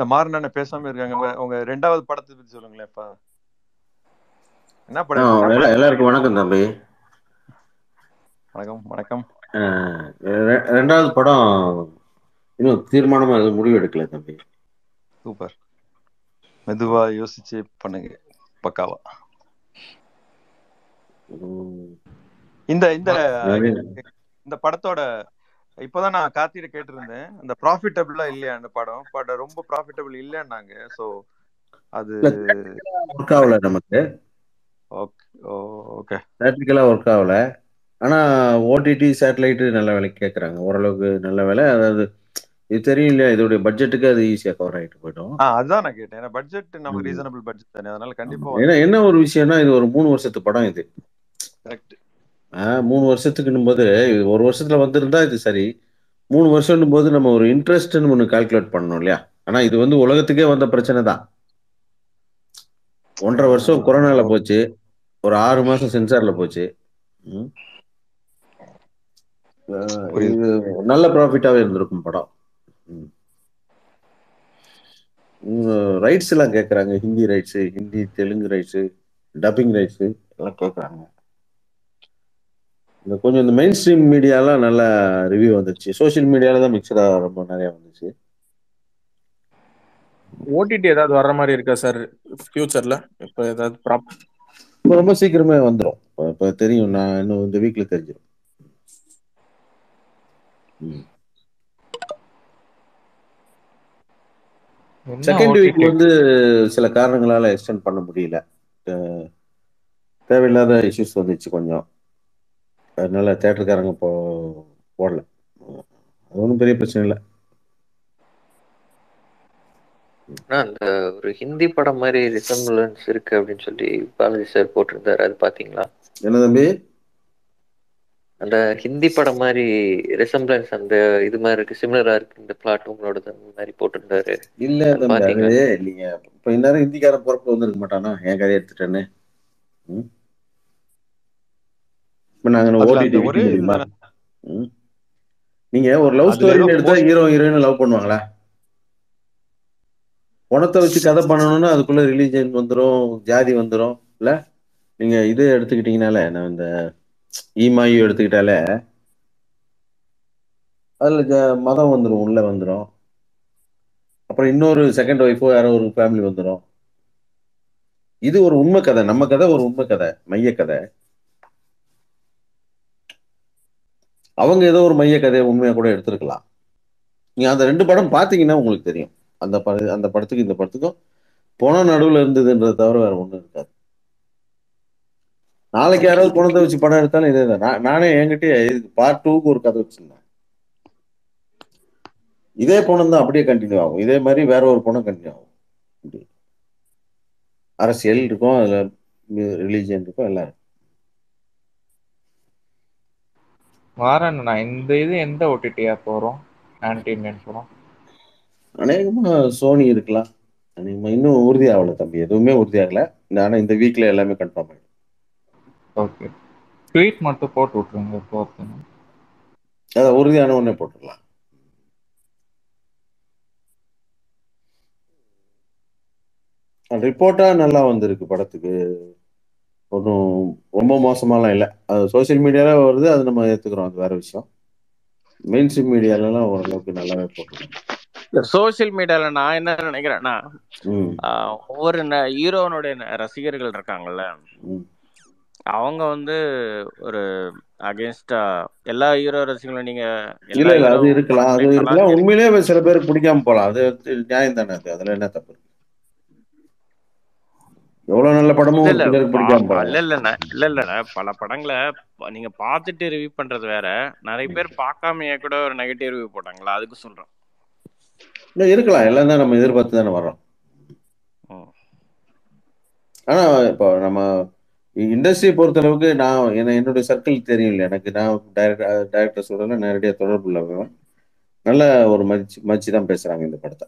இந்த மாறன பேசாம இருக்காங்க. உங்க ரெண்டாவது படத்தை பத்தி சொல்லுங்களேன் இப்ப என்ன படம்? எல்லா- எல்லாருக்கும் வணக்கம் தம்பி. வணக்கம் வணக்கம். ரெண்டாவது படம் இன்னும் தீர்மானமா எதுவும் முடிவு எடுக்கல தம்பி. சூப்பர். மெதுவா யோசிச்சு பண்ணுங்க பக்காவா. இந்த இந்த இந்த படத்தோட இப்பதான் நான் கார்த்திகிட்ட கேட்டிருந்தேன். அந்த ப்ராஃபிட்டபிளா இல்லையா அந்த படம்? பட் ரொம்ப ப்ராஃபிட்டபிள் இல்லைன்னாங்க. சோ அது ஒர்க் ஆகல நமக்கு. ஓகே ஓகே தேட்ரிக்கலா ஒர்க் ஆகல. ஆனா ஓடிடி சேட்டலைட் நல்ல விலைக்கு கேட்குறாங்க ஓரளவுக்கு நல்ல விலை. அதாவது இது தெரியும் இல்லையா? இதோடைய பட்ஜெட்டுக்கு அது ஈஸியாக கவர் ஆகிட்டு போயிடும். அதுதான் நான் கேட்டேன். ஏன்னா பட்ஜெட் நமக்கு ம். ரீசனபிள் பட்ஜெட் தானே. அதனால கண்டிப்பா ஏன்னா என்ன ஒரு விஷயம்னா இது ஒரு மூணு வருஷத்து படம் இது. கரெக்ட் மூணு வருஷத்துக்குன்னும் போது இது ஒரு வருஷத்துல வந்திருந்தா இது சரி. மூணு வருஷம்னும் போது நம்ம ஒரு இன்ட்ரெஸ்ட்னு ஒன்று கால்குலேட் பண்ணணும் இல்லையா? ஆனா இது வந்து உலகத்துக்கே வந்த பிரச்சனை தான். ஒன்றரை வருஷம் கொரோனால போச்சு. ஒரு ஆறு மாசம் சென்சார்ல போச்சு. நல்ல ப்ராஃபிட்டாவே இருந்திருக்கும் படம். ரைட்ஸ் எல்லாம் கேட்குறாங்க Hindi rights Hindi Telugu rights dubbing rights எல்லாம் கேட்குறாங்க இந்த கொஞ்சம் இந்த மெயின் ஸ்ட்ரீம் மீடியாலாம் நல்ல ரிவ்யூ வந்துச்சு சோஷியல் மீடியால தான் மிக்சடாக ரொம்ப நிறைய வந்துச்சு. ஓடிடி ஏதாவது வர்ற மாதிரி இருக்கா சார் ஃபியூச்சர்ல இப்போ ஏதாவது ப்ராப் இப்போ ரொம்ப சீக்கிரமே வந்துடும் இப்போ தெரியும். நான் இன்னும் இந்த வீக்ல தெரிஞ்சிடும் செகண்ட்? வீக் வந்து சில காரணங்களால எக்ஸ்டெண்ட் பண்ண முடியல. தேவையில்லாத இஷ்யூஸ் வந்துச்சு கொஞ்சம். அதனால தேட்டருக்காரங்க போ போடல. அது ஒன்றும் பெரிய பிரச்சனை இல்லை. ஆனா அந்த ஒரு ஹிந்தி படம் மாதிரி ரிசம்பிளன்ஸ் இருக்கு அப்படின்னு சொல்லி பாலாஜி சார் போட்டிருந்தாரு. அது பாத்தீங்களா? என்ன தம்பி? அந்த ஹிந்தி படம் மாதிரி ரிசம்பிளன்ஸ் அந்த இது மாதிரி இருக்கு. சிமிலரா இருக்கு இந்த பிளாட் உங்களோட அந்த மாதிரி போட்டிருந்தாரு. இல்ல? இல்லைங்க இப்ப இந்நேரம் ஹிந்திக்காரன் பொறுப்பு வந்திருக்க மாட்டானா? என் கதையை எடுத்துட்டேன்னு? இப்ப நாங்க ஓடிடி ஒரே? நீங்க ஒரு லவ் ஏதோ எடுத்தா ஹீரோ ஹீரோயின் லவ் பண்ணுவாங்களா? பணத்தை வச்சு கதை பண்ணணும்னா அதுக்குள்ள ரிலீஜன் வந்துரும் ஜாதி வந்துரும் இல்ல? நீங்க இது எடுத்துக்கிட்டீங்கனாலே நான் இந்த ஈமாயு எடுத்துக்கிட்டாலே அதுல மதம் வந்துரும் உள்ள வந்துரும். அப்புறம் இன்னொரு செகண்ட் ஒய்ஃபோ யாரோ ஒரு ஃபேமிலி வந்துரும். இது ஒரு உண்மை கதை நம்ம கதை ஒரு உண்மை கதை மைய கதை அவங்க ஏதோ ஒரு மைய கதையை உண்மையாக கூட எடுத்திருக்கலாம். நீங்கள் அந்த ரெண்டு படம் பார்த்தீங்கன்னா உங்களுக்கு தெரியும். அந்த பட அந்த படத்துக்கு இந்த படத்துக்கும் பணம் நடுவில் இருந்ததுன்றதை தவிர வேற ஒன்றும் இருக்காது. நாளைக்கு யாராவது பணத்தை வச்சு படம் எடுத்தாலும் இதே தான். நான் நானே என்கிட்டயே இதுக்கு பார்ட் டூக்கு ஒரு கதை வச்சிருந்தேன். இதே பணம் தான் அப்படியே கண்டினியூ ஆகும். இதே மாதிரி வேற ஒரு பணம் கண்டினியூ ஆகும். அரசியல் இருக்கும் அதில் ரிலீஜியன் இருக்கும் எல்லாம் இருக்கும். வாரண்ணா இந்த இது எந்த ஓடிடியா போறோம் ஆன்டி இண்டியன் படம். அநேகமா சோனி இருக்கலாம். அநேகமா இன்னும் உறுதி ஆகல தம்பி. எதுவுமே உறுதி ஆகல. ஆனா இந்த வீக்ல எல்லாமே கன்ஃபார்ம் ஆயிடும். ஓகே ட்வீட் மட்டும் போட்டு விட்டுருங்க போத்துன்னு அதை உறுதியான உடனே போட்டுடலாம். ரிப்போர்ட்டா நல்லா வந்திருக்கு படத்துக்கு. ஒன்றும் ரொம்ப மோசமாலாம் இல்லை. அது சோஷியல் மீடியால வருது அது நம்ம ஏத்துக்கிறோம். அது வேற விஷயம். மெயின் ஸ்ட்ரீம் மீடியாலலாம் ஓரளவுக்கு நல்லாவே போட்டுருக்கோம். சோசியல் மீடியால நான் என்ன நினைக்கிறேன்னா ஒவ்வொரு ஹீரோனுடைய ரசிகர்கள் இருக்காங்கல்ல. அவங்க வந்து ஒரு அகேன்ஸ்டா எல்லா ஹீரோ ரசிகர்களும் நீங்க இல்ல இல்ல அது இருக்கலாம். அது இருக்கலாம். உண்மையிலேயே சில பேருக்கு பிடிக்காம போலாம். அது நியாயம் தானே அது. அதுல என்ன தப்பு இருக்கு? எவ்வளவு நல்ல படமும் இல்ல இல்ல இல்ல இல்ல பல படங்களை நீங்க பார்த்துட்டு ரிவ்யூ பண்றது வேற. நிறைய பேர் பார்க்காமயே கூட ஒரு நெகட்டிவ் ரிவ்யூ போட்டாங்களா? அதுக்கு சொல்றேன் இல்ல இருக்கலாம். எல்லாம் தான் நம்ம எதிர்பார்த்து தானே வர்றோம். ஆனா இப்போ நம்ம இண்டஸ்ட்ரியை பொறுத்தளவுக்கு நான் என்ன என்னுடைய சர்க்கிள் தெரியும் இல்லை எனக்கு நான் டைரக்டர் டைரக்டர்ஸோட நேரடியாக தொடர்பு உள்ளவன். நல்ல ஒரு மதிச்சு மதிச்சு தான் பேசுறாங்க இந்த படத்தை.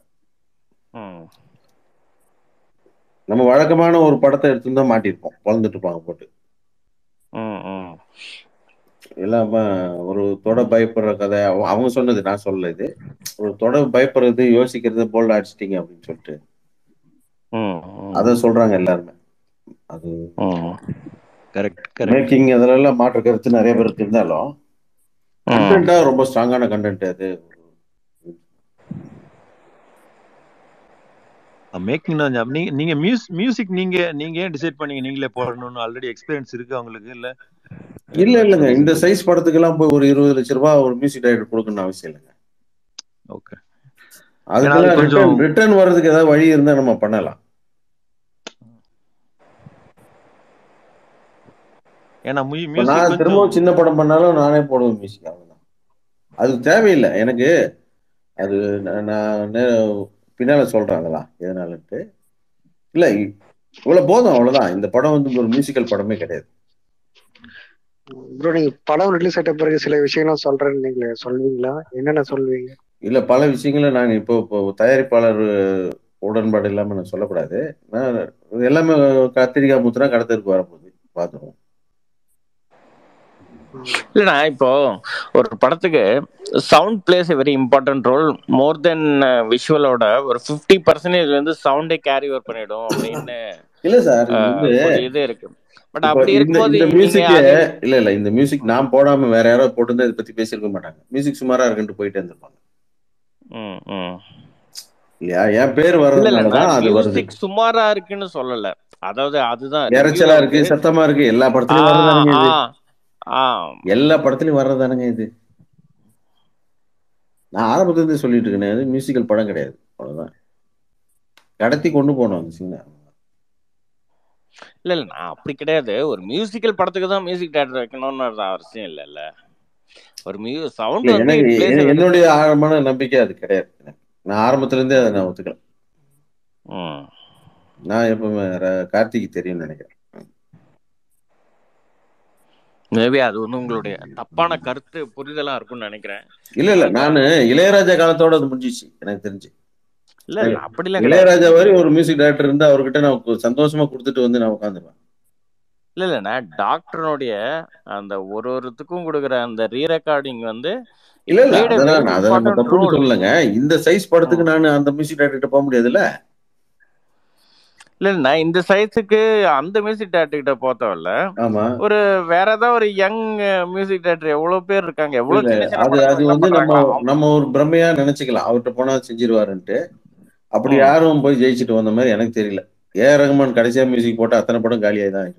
நம்ம வழக்கமான ஒரு படத்தை எடுத்துருந்தா மாட்டிருப்போம் வளர்ந்துட்டு இருப்பாங்க போட்டு. இல்லாம ஒரு தொட பயப்படுற கதை. அவ- அவங்க சொன்னது நான் சொல்லல இது. ஒரு தொட பயப்படுறது யோசிக்கிறது போல்ட் அடிச்சிட்டீங்க அப்படின்னு சொல்லிட்டு. அதை சொல்றாங்க எல்லாருமே. அது ம், கரெக்ட் கரெக்ட் மேக்கிங் அதுல எல்லாம் மாற்று கருத்து நிறைய பேருக்கு இருந்தாலும். கண்டென்ட்டா ரொம்ப ஸ்ட்ராங்கான கண்டென்ட் அது. மேக்கிங் தான் job. நீங்க நீங்க மியூஸ் மியூசிக் நீங்க நீங்க ஏன் டிசைட் பண்ணீங்க? நீங்களே போடணும்னு ஆல்ரெடி எக்ஸ்பீரியன்ஸ் இருக்கு அவங்களுக்கு இல்ல? இல்ல இல்லைங்க. இந்த சைஸ் படத்துக்கு எல்லாம் போய் ஒரு இருபது லட்ச ரூபாய் ஒரு மியூசிக் டைரக்டர் கொடுக்கணும்னு அவசியம் இல்லைங்க. ஓகே ஏன்னா அது அதுக்கெல்லாம் கொஞ்சம் ரிட்டர்ன் வர்றதுக்கு ஏதாவது வழி இருந்தா நம்ம பண்ணலாம். ஏன்னா நான் திரும்பவும் சின்ன படம் பண்ணாலும் நானே போடுவேன் மியூசிக் அவ்வளவுதான். அது தேவையில்லை. எனக்கு அது நான் பின்னால சொல்றேன் அதெல்லாம் எதனாலன்ட்டு? இல்ல இவ்வளவு போதும் அவ்வளவுதான். இந்த படம் வந்து ஒரு மியூசிக்கல் படமே கிடையாது. ப்ரோ நீங்க படம் ரிலீஸ் ஆயிட்ட பிறகு சில விஷயம்லாம் சொல்றேன்னு நீங்க சொல்லுவீங்களா? என்னென்ன சொல்லுவீங்க? இல்ல பல விஷயங்களை நான் இப்போ இப்போ தயாரிப்பாளர் உடன்பாடு இல்லாம நான் சொல்லக்கூடாது. எல்லாமே கத்திரிக்காய் முத்துனா கடத்தருக்கு வரப்போகுது. பார்த்துருவோம் இல்லைண்ணா இப்போ ஒரு படத்துக்கு sound plays very important role more than விஷுவலோட ஒரு ஃபிஃப்டி பர்சன்டேஜ் வந்து சவுண்டே கேரி ஓவர் பண்ணிடும் அப்படின்னு இல்ல சார் இது இருக்கு. பட் அப்படி இருக்கும்போது இந்த மியூசிக் இல்ல இல்ல இந்த மியூசிக் நான் போடாம வேற யாராவது போட்டு இதை பத்தி பேசியிருக்க மாட்டாங்க. மியூசிக் சுமாரா இருக்குன்ட்டு போயிட்டே இருந்திருப்பாங்க. ம், ம். இல்லையா என் பேர் இல்ல வர்றதுனால இல்ல தான் அது வருது. சுமாரா இருக்குன்னு சொல்லல. அதாவது அதுதான் இறைச்சலா இருக்கு சத்தமா இருக்கு எல்லா படத்துலயும் எல்லா படத்துலயும் வர்றதானுங்க இது? நான் ஆரம்பத்துல இருந்து சொல்லிட்டு இருக்கேன் மியூசிக்கல் படம் கிடையாது. அவ்வளவுதான். கடத்தி கொண்டு போனோம் அந்த சீனை இல்ல இல்ல நான் அப்படி கிடையாது. ஒரு மியூசிக்கல் படத்துக்கு தான் மியூசிக் டேரக்டர் வைக்கணும்னு அவசியம் இல்லைல்ல ஒரு மியூ சவுண்ட் இல்ல வந்து என்னுடைய ஆழமான நம்பிக்கை அது கிடையாது. நான் ஆரம்பத்துல இருந்தே அதை நான் ஒத்துக்கல ம். நான் எப்பவுமே கார்த்திக்கு தெரியும்னு நினைக்கிறேன். மேபி அது வந்து உங்களுடைய தப்பான கருத்து புரிதலா இருக்கும்னு நினைக்கிறேன். இல்ல இல்ல நானு இளையராஜா காலத்தோட அது முடிஞ்சிச்சு எனக்கு தெரிஞ்சு. இல்ல இல்ல அப்படிலாம் கிடையாது. இளையராஜா வரை ஒரு மியூசிக் டைரக்டர் இருந்தா அவர்கிட்ட நான் சந்தோஷமா கொடுத்துட்டு வந்து நான் உட்காந்துருவேன் இல்ல இல்ல நான் டாக்டரனுடைய அந்த ஒரு ஒருத்துக்கும் கொடுக்குற அந்த ரீ ரெக்கார்டிங் வந்து இல்ல இல்ல அதெல்லாம் நான் அதை நம்ம சொல்லலைங்க. இந்த சைஸ் படத்துக்கு நான் அந்த மியூசிக் டைரக்டர் போக முடியாதுல்ல? இல்ல நான் இந்த சைஸுக்கு அந்த மியூசிக் டேரக்டர் கிட்ட போத்தவில்ல ஒரு வேற ஏதாவது ஒரு யங் மியூசிக் டேரக்டர் எவ்வளவு பேர் இருக்காங்க? எவ்வளவு அது அது வந்து நம்ம நம்ம ஒரு பிரமையா நினைச்சுக்கலாம். அவர்கிட்ட போனா செஞ்சிருவாருன்ட்டு. அப்படி. யாரும் போய் ஜெயிச்சுட்டு வந்த மாதிரி எனக்கு தெரியல. ஏ. ஆர் ரஹ்மான் கடைசியா மியூசிக் போட்ட அத்தனை படம் காலியாகி தான்.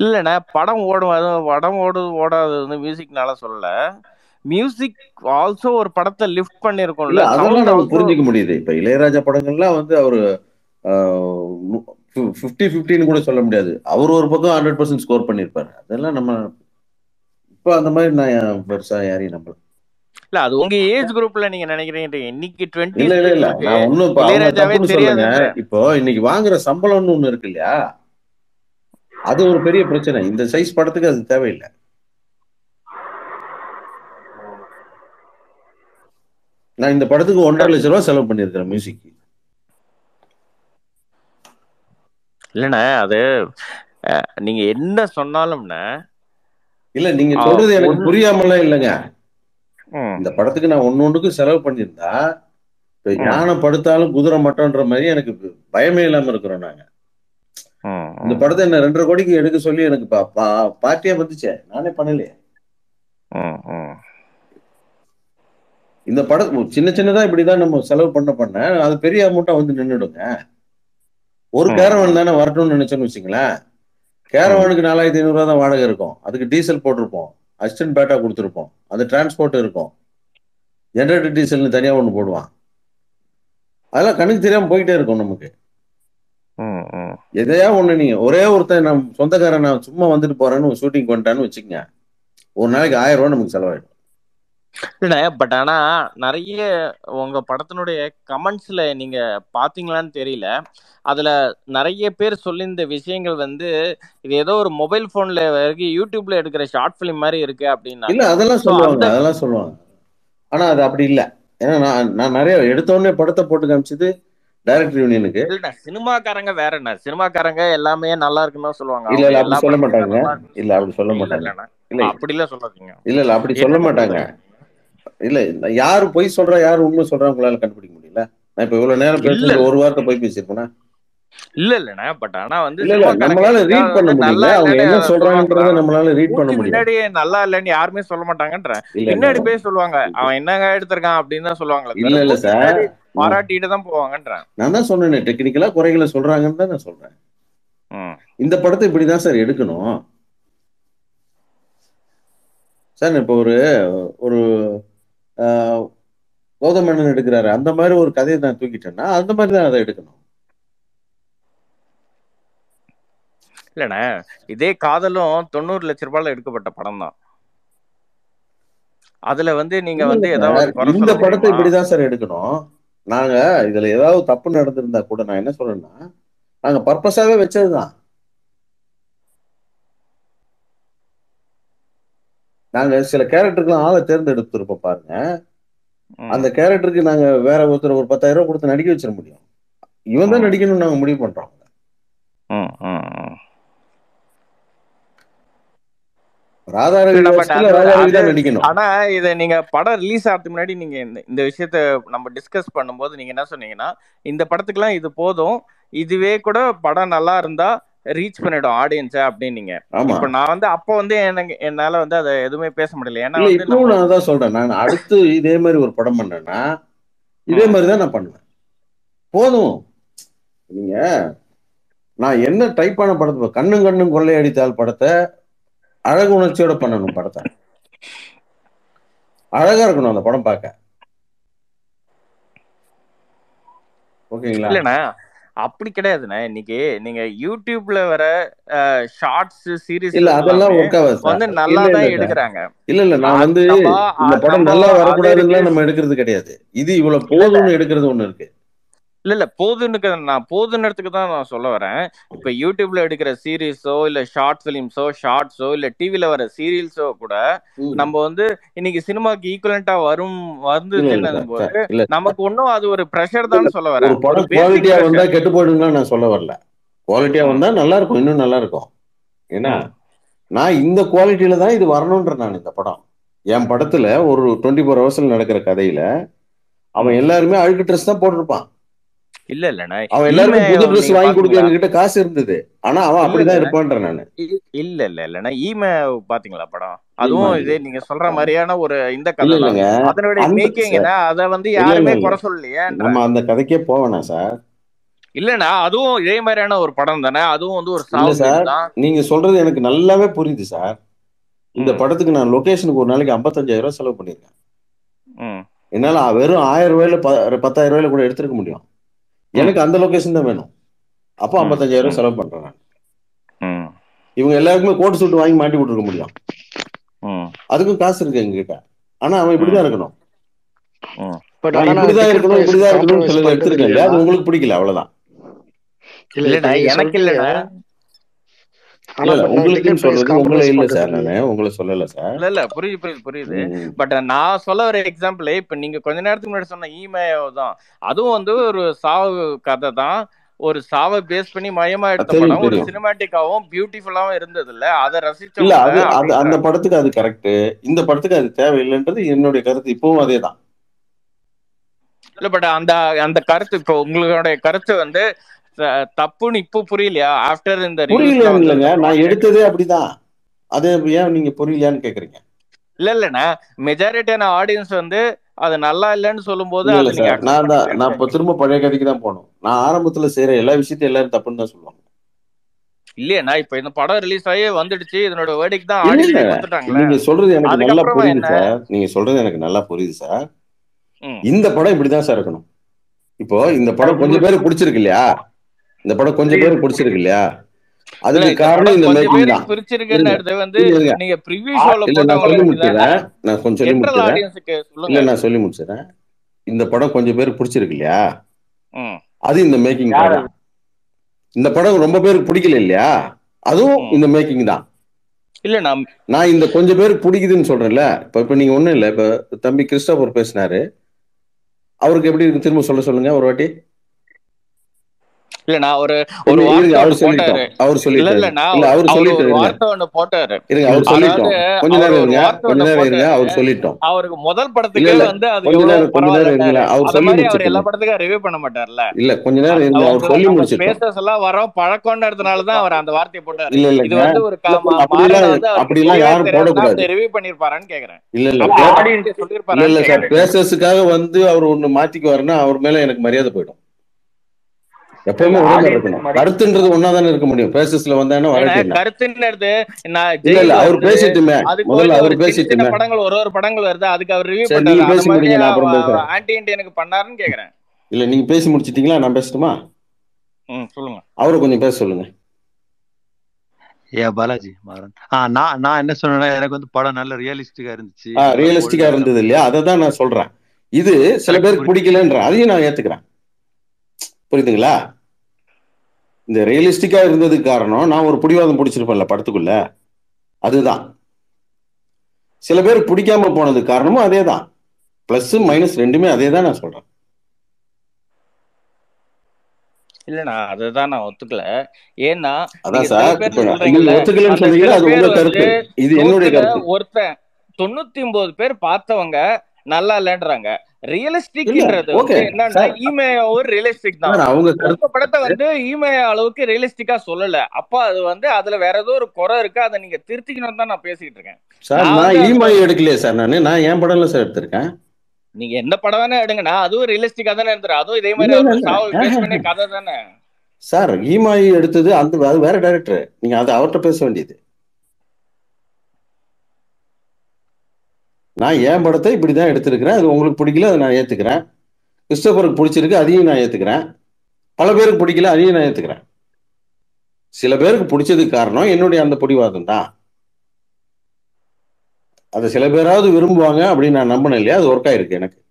இல்லண்ணா படம் ஓடும் அது படம் ஓடு ஓடாது வந்து மியூசிக்னால சொல்லல. மியூசிக் ஆல்சோ ஒரு படத்தை லிஃப்ட் பண்ணிருக்கும்ல. அதெல்லாம் நம்ம புரிஞ்சுக்க முடியுது. இப்ப இளையராஜா படங்கள்லாம் வந்து அவரு ஃபிஃப்டி ஃபிஃப்டின்னு கூட சொல்ல முடியாது. அவர் ஒரு பக்கம் ஹண்ட்ரட் பர்சன்ட் ஸ்கோர் பண்ணியிருப்பாரு அதெல்லாம் நம்ம இப்போ அந்த மாதிரி நான் பெருசா யாரையும் நம்பல. இல்ல அது உங்க ஏஜ் குரூப்ல நீங்க நினைக்கிறீங்க. இன்னைக்கு டுவெண்ட்டி இல்ல நான் ஒன்னும் சொல்லுங்க இப்போ இன்னைக்கு வாங்குற சம்பளம்னு ஒண்ணு இருக்கு இல்லையா? அது ஒரு பெரிய பிரச்சனை. இந்த சைஸ் படத்துக்கு அது தேவையில்லை. நான் இந்த படத்துக்கு ஒன்றரை லட்ச ரூபாய் செலவு பண்ணியிருக்கிறேன் மியூசிக் இல்லண்ணா அது நீங்க என்ன சொன்னாலும்னா இல்ல நீங்க சொல்றது எனக்கு புரியாமலாம் இல்லைங்க. இந்த படத்துக்கு நான் ஒன்னு ஒண்ணுக்கு செலவு பண்ணியிருந்தா இப்ப யானை படுத்தாலும் குதிரை மட்டம்ன்ற மாதிரி எனக்கு பயமே இல்லாம இருக்கிறோம் நாங்க. இந்த படத்தை என்ன ரெண்டரை கோடிக்கு எடுக்க சொல்லி எனக்கு பார்ட்டியா வந்துச்சே. நானே பண்ணலையே. இந்த படம் சின்ன சின்னதா இப்படிதான் நம்ம செலவு பண்ண பண்ண அது பெரிய அமௌண்ட்டா வந்து நின்றுடுங்க ஒரு கேரவன் தானே வரட்டும்னு நினைச்சோன்னு வச்சுங்களேன் கேரவானுக்கு நாலாயிரத்தி ஐநூறு ரூபா தான் வாடகை இருக்கும். அதுக்கு டீசல் போட்டிருப்போம். அசிஸ்டன்ட் பேட்டா கொடுத்துருப்போம். அது டிரான்ஸ்போர்ட் இருக்கும். ஜெனரேட்டர் டீசல்னு தனியா ஒன்று போடுவான். அதெல்லாம் கணக்கு தெரியாம போயிட்டே இருக்கும் நமக்கு. எதையா ஒண்ணு நீங்க ஒரே ஒருத்தன் நான் சொந்தக்காரன் நான் சும்மா வந்துட்டு போறேன்னு ஷூட்டிங் பண்ணிட்டான்னு வச்சுக்கங்க. ஒரு நாளைக்கு ஆயிரம் ரூபாய் நமக்கு செலவாயிடும். இல்லண்ணே பட் ஆனா நிறைய உங்க படத்தினுடைய கமெண்ட்ஸ்ல நீங்க பாத்தீங்களான்னு தெரியல. அதுல நிறைய பேர் சொல்லியிருந்த விஷயங்கள் வந்து இது ஏதோ ஒரு மொபைல் போன்ல வரைக்கும் யூடியூப்ல எடுக்கிற ஷார்ட் பிலிம் மாதிரி இருக்கு இல்ல அப்படின்னாங்க அதெல்லாம் சொல்லுவாங்க அதெல்லாம் சொல்லுவாங்க. ஆனா அது அப்படி இல்ல. ஏன்னா நான் நான் நிறைய எடுத்த உடனே படத்தை போட்டு காமிச்சது டைரக்டர் யூனியனுக்கு இல்ல சினிமாக்காரங்க வேறண்ணா. சினிமாக்காரங்க எல்லாமே நல்லா இருக்குன்னு சொல்லுவாங்க. இல்ல இல்ல அப்படி சொல்ல மாட்டாங்க. இல்ல அப்படி சொல்ல இல்ல மாட்டாங்க. இல்ல அப்படிலாம் சொல்லாதீங்க. இல்ல இல்ல அப்படி சொல்ல மாட்டாங்க. இல்ல யாரு பொய் சொல்றா யாரு உண்மை சொல்றா உங்களால கண்டுபிடிக்க முடியல. நான் இப்ப இவ்வளவு நேரம் இல்ல. பேசுறது ஒரு வார்த்தை பொய் பேசியிருப்பேனா? இல்ல இல்லண்ணா பட் ஆனா வந்து இல்ல இல்ல நம்மளால ரீட் பண்ண முடியல. அவங்க என்ன சொல்றாங்கன்றத நம்மளால ரீட் பண்ண மூஞ்சி முடியும் முன்னாடியே நல்லா இல்லைன்னு யாருமே சொல்ல மாட்டாங்கன்றேன். இல்ல இல்ல. பின்னாடி போய் சொல்லுவாங்க அவன் என்னங்க எடுத்திருக்கான் அப்படின்னு தான் சொல்லுவாங்களே இல்ல இல்ல சார். முன்னாடி நான் பாராட்டிட்டு தான் போவாங்கன்றேன். நான் தான் சொன்னேனே டெக்னிக்கலா குறைகளை சொல்றாங்கன்னு தான் நான் சொல்றேன். இந்த படத்தை இப்படிதான் சார் எடுக்கணும். சார் இப்போ ஒரு ஒரு கௌதம் மேனன் எடுக்கிறாரு. அந்த மாதிரி ஒரு கதையை நான் தூக்கிட்டேன்னா அந்த மாதிரி தான் அதை எடுக்கணும். இல்லண்ணே இதே காதலும் தொண்ணூறு லட்ச ரூபாயில எடுக்கப்பட்ட படம் தான் அதுல வந்து நீங்க வந்து ஏதாவது இந்த படத்தை இப்படிதான் சார் எடுக்கணும். நாங்க இதுல ஏதாவது தப்பு நடந்திருந்தா கூட நான் என்ன சொல்றேன்னா நாங்க பர்பஸாவே வச்சதுதான். நாங்க சில கேரக்டருக்குலாம் ஆளை தேர்ந்தெடுத்திருப்போம் பாருங்க. அந்த கேரக்டருக்கு நாங்க வேற ஒருத்தர் ஒரு பத்தாயிரம் ரூபாய் கொடுத்து நடிக்க வச்சிட முடியும். இவன் தான் நடிக்கணும்னு நாங்க முடிவு பண்றோம். ஆனா இத நீங்க படம் ரிலீஸ் ஆகிறதுக்கு முன்னாடி நீங்க இந்த இந்த விஷயத்த நம்ம டிஸ்கஸ் பண்ணும்போது நீங்க என்ன சொன்னீங்கன்னா இந்த படத்துக்குலாம் இது போதும். இதுவே கூட படம் நல்லா இருந்தா ரீச் பண்ணிடும் ஆடியன்ஸை அப்படின்னீங்க. ஆமா. இப்ப நான் வந்து அப்போ வந்து எனக்கு என்னால வந்து அதை எதுவுமே பேச முடியல. ஏன்னா நம்ம நான் தான் சொல்றேன். நான் அடுத்து இதே மாதிரி ஒரு படம் பண்ணேன்னா இதே மாதிரி தான் நான் பண்ணுவேன். போதும். நீங்க நான் என்ன டைப் ஆன படத்தை கண்ணும் கண்ணும் கொள்ளையடித்தால் படத்தை அழகு உணர்ச்சியோட பண்ணணும் படத்தை. அழகா இருக்கணும் அந்த படம் பார்க்க. ஓகேங்களா? அப்படி கிடையாதுண்ணே. இன்னைக்கு நீங்க யூடியூப்ல வர ஷார்ட்ஸ் சீரிஸ் இல்ல அதெல்லாம் வந்து நல்லா தான் எடுக்கிறாங்க. இல்ல இல்ல நான் வந்து இந்த படம் நல்லா ரிவ்யூஸ் நம்ம எடுக்கிறது கிடையாது. இது இவ்வளவு போதும்னு எடுக்கிறது ஒண்ணு இருக்கு. இல்ல இல்ல. போதுன்னு நான் போதுன்னதுக்கு தான் நான் சொல்ல வரேன். இப்ப யூடியூப்ல எடுக்கிற சீரீஸோ இல்ல ஷார்ட் பிலிம்ஸோ ஷார்ட்ஸோ இல்ல டிவில வர சீரியல்ஸோ கூட. நம்ம வந்து இன்னைக்கு சினிமாக்கு ஈக்குவலண்டா வரும் சார் போது நமக்கு ஒன்றும் அது ஒரு ப்ரெஷர் தான் சொல்ல வரேன். குவாலிட்டியா வந்தா கெட்டு போயிடுங்கன்னு நான் சொல்ல வரல. குவாலிட்டியா வந்தா நல்லா இருக்கும் இன்னும் நல்லா இருக்கும். ஏன்னா நான் இந்த குவாலிட்டியில தான் இது வரணுன்ற நான் இந்த படம். என் படத்துல ஒரு டுவெண்ட்டி ஃபோர் ஹவர்ஸ்ல நடக்கிற கதையில அவன் எல்லாருமே அழுக்கு ட்ரெஸ் தான் போட்டிருப்பான். இல்ல இல்லண்ணா அவன் ஈமே எல்லாருக்கும் புது ட்ரெஸ் வாங்கி கொடுக்க எங்ககிட்ட காசு இருந்தது. ஆனா அவன் அப்படிதான் இல்லண்ணா இருப்பான்ற நானு. இல்ல இல்ல இல்லண்ணா ஈமே பாத்தீங்களா படம்? அதுவும் இதே நீங்க சொல்ற. மாதிரியான ஒரு இந்த கதை அதனுடைய மேக்கிங் அதை வந்து யாருமே குறை சொல்லலையேன்ற. நம்ம அந்த கதைக்கே போவேணாம் சார். இல்லண்ணா அதுவும் இதே மாதிரியான ஒரு படம் தானே? அதுவும் வந்து ஒரு சார். நீங்க சொல்றது எனக்கு நல்லாவே புரியுது சார். இந்த படத்துக்கு நான் லொகேஷனுக்கு ஒரு நாளைக்கு 55000 ரூபாய் செலவு பண்ணிருக்கேன் என்னால வெறும் ஆயிரம் ரூபாயில பத்தாயிரம் ரூபாயில கூட எடுத்துருக்க முடியும். எனக்கு அந்த லொகேஷன் தான் வேணும். அப்போ ம் 55000 ரூபாய் ம் செலவு பண்றேன் நான். ம் இவங்க எல்லாருக்குமே கோட் சூட் வாங்கி மாட்டி விட்டுருக்க முடியும். அதுக்கும் காசு இருக்கு எங்க கிட்ட ஆனா அவன் இப்படிதான் இருக்கணும். இப்படிதான் இருக்கணும் இப்படிதான் எடுத்திருக்கேன் இல்லையா அது உங்களுக்கு பிடிக்கல அவ்வளவுதான். இல்ல எனக்கு சொல்றீங்க. புரியுது புரியுது புரியுது. பட் நான் சொல்ல வர எக்ஸாம்பிள் இப்ப நீங்க கொஞ்ச நேரத்துக்கு முன்னாடி சொன்ன இமெயில் தான். அதுவும் வந்து ஒரு சாவு கதை தான். ஒரு சாவை பேஸ் பண்ணி மயமா எடுத்த படம். ஒரு சினிமாட்டிக்காவும் பியூட்டிஃபுல்லாவும் இருந்தது இல்ல அதை இல்ல ரசிச்சவங்க அது அந்த படத்துக்கு அது கரெக்ட் இந்த படத்துக்கு அது தேவையில்லைன்றது என்னுடைய கருத்து. இப்பவும் அதே தான். இல்ல பட் அந்த அந்த கருத்து இப்போ உங்களுடைய கருத்து வந்து தப்புன்னு இப்போ புரியலையா? ஆஃப்டர் இந்த புரியல இல்லைங்க. நான் எடுத்ததே அப்படிதான். அது ஏன் நீங்க புரியலையான்னு கேக்குறீங்க? இல்ல இல்லண்ணா மெஜாரிட்டியான ஆடியன்ஸ் வந்து அது நல்லா இல்லைன்னு நீங்க சார். நான் தான் நான் இப்ப திரும்ப பழைய கதைக்கு தான் போகணும். நான் ஆரம்பத்துல செய்யற எல்லா விஷயத்தையும் எல்லாரும் தப்புன்னு தான் சொல்லுவாங்க. இல்லையண்ணா இப்ப இந்த படம் ரிலீஸ் ஆகி வந்துடுச்சு. இதனோட வேர்டிக் தான் ஆடியன்ஸே நீங்க சொல்றது எனக்கு நல்லா புரியுது சார். நீங்க சொல்றது எனக்கு நல்லா புரியுது சார். இந்த படம் இப்படிதான் சார் இருக்கணும். இப்போ இந்த படம் கொஞ்சம் பேருக்கு பிடிச்சிருக்கு இல்லையா? இந்த படம் கொஞ்சம் பேருக்கு பிடிச்சிருக்கு இல்லையா இல்ல அதுக்கு இந்த காரணம் படம் இந்த கொஞ்சம் மேக்கிங் தான். பிரிச்சிருக்குன்றது வந்து இருங்க இருங்க நீங்க ப்ரிவியூ ஷோல இல்ல நான் சொல்லி முடிச்சிடுறேன். நான் கொஞ்சம் சொல்லி ஆடியன்ஸுக்கு இல்ல நான் சொல்லி முடிச்சிடுறேன். இந்த படம் கொஞ்சம் பேருக்கு பிடிச்சிருக்கு இல்லையா அது இந்த மேக்கிங் தான் இந்த படம் ரொம்ப பேருக்கு பிடிக்கல இல்லையா? அதுவும் இந்த மேக்கிங் தான். இல்ல நான் நான் இந்த கொஞ்சம் பேருக்கு பிடிக்குதுன்னு சொல்றேன்ல. இப்ப இப்ப நீங்க ஒண்ணும் இல்ல. இப்ப தம்பி கிறிஸ்டோபர் பேசினாரு. அவருக்கு எப்படி இருக்கு? திரும்ப சொல்ல சொல்லுங்க ஒரு வாட்டி. இல்ல நான் ஒரு ஒரு வார்த்தை அவர் சொல்லிட்டாரு. இல்ல நான் வார்த்தை ஒண்ணு போட்டாரு. இருங்க அவர் சொல்லிட்டோம். கொஞ்ச நேரம் இருங்க வார்த்தை கொஞ்ச ஒண்ணு நேரம் இருங்க போட்டாரு. அவர் சொல்லிட்டோம். அவருக்கு முதல் படத்துக்கே வந்து அது கொஞ்ச எவ்வளவு நேரம் கொஞ்ச நேரம் பரவாயில்லன்னாரு இருங்களேன் அவர் சொல்லி அவர் எல்லா படத்துக்கும் ரிவ்யூ பண்ண மாட்டார்ல. இல்ல கொஞ்ச நேரம் இருங்க அவர் சொல்லி ஸ்பேசஸ் எல்லாம் வரோம் பழக்கம்ன்றதுனால அவர் அந்த வார்த்தையை போட்டாரு. இல்ல இது வந்து ஒரு யாரும் அப்படி ரிவ்யூ பண்ணிருப்பாரான்னு கேக்குறேன். இல்ல ஆடியன்ஸ் இல்ல சார் பேசஸுக்காக வந்து அவர் ஒண்ணு மாத்திக்குவாருன்னா அவர் மேல எனக்கு மரியாதை போயிடும். எப்பவுமே இருக்கணும். கருத்துன்றது ஒன்னா தானே இருக்க முடியும். பேசஸ்ல என்ன கருத்துன்றது நான் இல்ல அவர் பேசிட்டுமே. முதல்ல அவர் பேசிட்டுமே. படங்கள் ஒரு ஒரு படங்கள் வருது அதுக்கு அவர் ரிவ்யூ பேசி மாதிரி முடிங்க நான் அப்புறம் பேசுறேன். ஆன்டி இண்டியனுக்கு பண்ணாருன்னு கேக்குறேன். இல்ல நீங்க பேசி முடிச்சிட்டீங்களா? நான் பேசட்டுமா? ம் சொல்லுங்க. அவரை கொஞ்சம் பேச சொல்லுங்க. ஏ பாலாஜி மாறன் ஆ நான் நான் என்ன சொன்னேன்னா எனக்கு வந்து படம் நல்ல ரியலிஸ்டிக்கா இருந்துச்சு. ரியலிஸ்டிக்கா இருந்தது இல்லையா? அதை தான் நான் சொல்றேன். இது சில பேருக்கு பிடிக்கலன்ற அதையும் நான் ஏத்துக்கிறேன். புரியுதுங்களா? இந்த ரியலிஸ்டிக்கா இருந்ததுக்கு காரணம் நான் ஒரு பிடிவாதம் பிடிச்சிருப்பேன்ல படத்துக்குள்ள. அதுதான். சில பேருக்கு பிடிக்காம போனதுக்கு காரணமும் அதே தான் பிளஸ் மைனஸ் ரெண்டுமே அதே தான் நான் சொல்றேன். இல்ல நான் அதுதான் நான் ஒத்துக்கல. ஏன்னா அதான் சார் பேர் ஒத்துக்கலன்னு அது பேர் உங்க கருத்து. இது என்னுடைய கருத்து. ஒருத்தன் தொண்ணூத்தி ஒன்பது பேர் பார்த்தவங்க நல்லா இல்லைன்றாங்க இல்ல ரியலிஸ்டிக்ன்றது என்னன்னா சார் ஈமே ஒரு ரியலிஸ்டிக் தான். அவங்க படத்தை வந்து ஈமே அளவுக்கு ரியலிஸ்டிக்கா சொல்லல. அப்ப அது வந்து அதுல வேற ஏதோ ஒரு குறை இருக்கு அதை நீங்க திருத்திக்கணும் தான் நான் பேசிட்டு இருக்கேன். சார் நான் இமாய் எடுக்கலையே சார் நான். நான் என் படம்ல சார் எடுத்திருக்கேன். நீங்க எந்த படம் வேணா எடுங்க. நான் அதுவும் ரியலிஸ்டிக்கா தானே எடுத்துறேன். அதுவும் இதே மாதிரி கதை தானே. சார் இமாய் எடுத்தது அந்த வேற டைரக்டர் நீங்க அது அவர்கிட்ட பேச வேண்டியது. நான் என் படத்தை இப்படி தான் எடுத்திருக்கிறேன். அது உங்களுக்கு பிடிக்கல அதை நான் ஏத்துக்கிறேன். கிறிஸ்டபருக்கு பிடிச்சிருக்கு அதையும் நான் ஏற்றுக்கிறேன் பல பேருக்கு பிடிக்கல அதையும் நான் ஏற்றுக்கிறேன் சில பேருக்கு பிடிச்சதுக்கு காரணம் என்னுடைய அந்த பிடிவாதம் தான். அதை சில பேராவது விரும்புவாங்க அப்படின்னு நான் நம்பினேன் இல்லையா? அது ஒர்க் ஆயிருக்கு எனக்கு.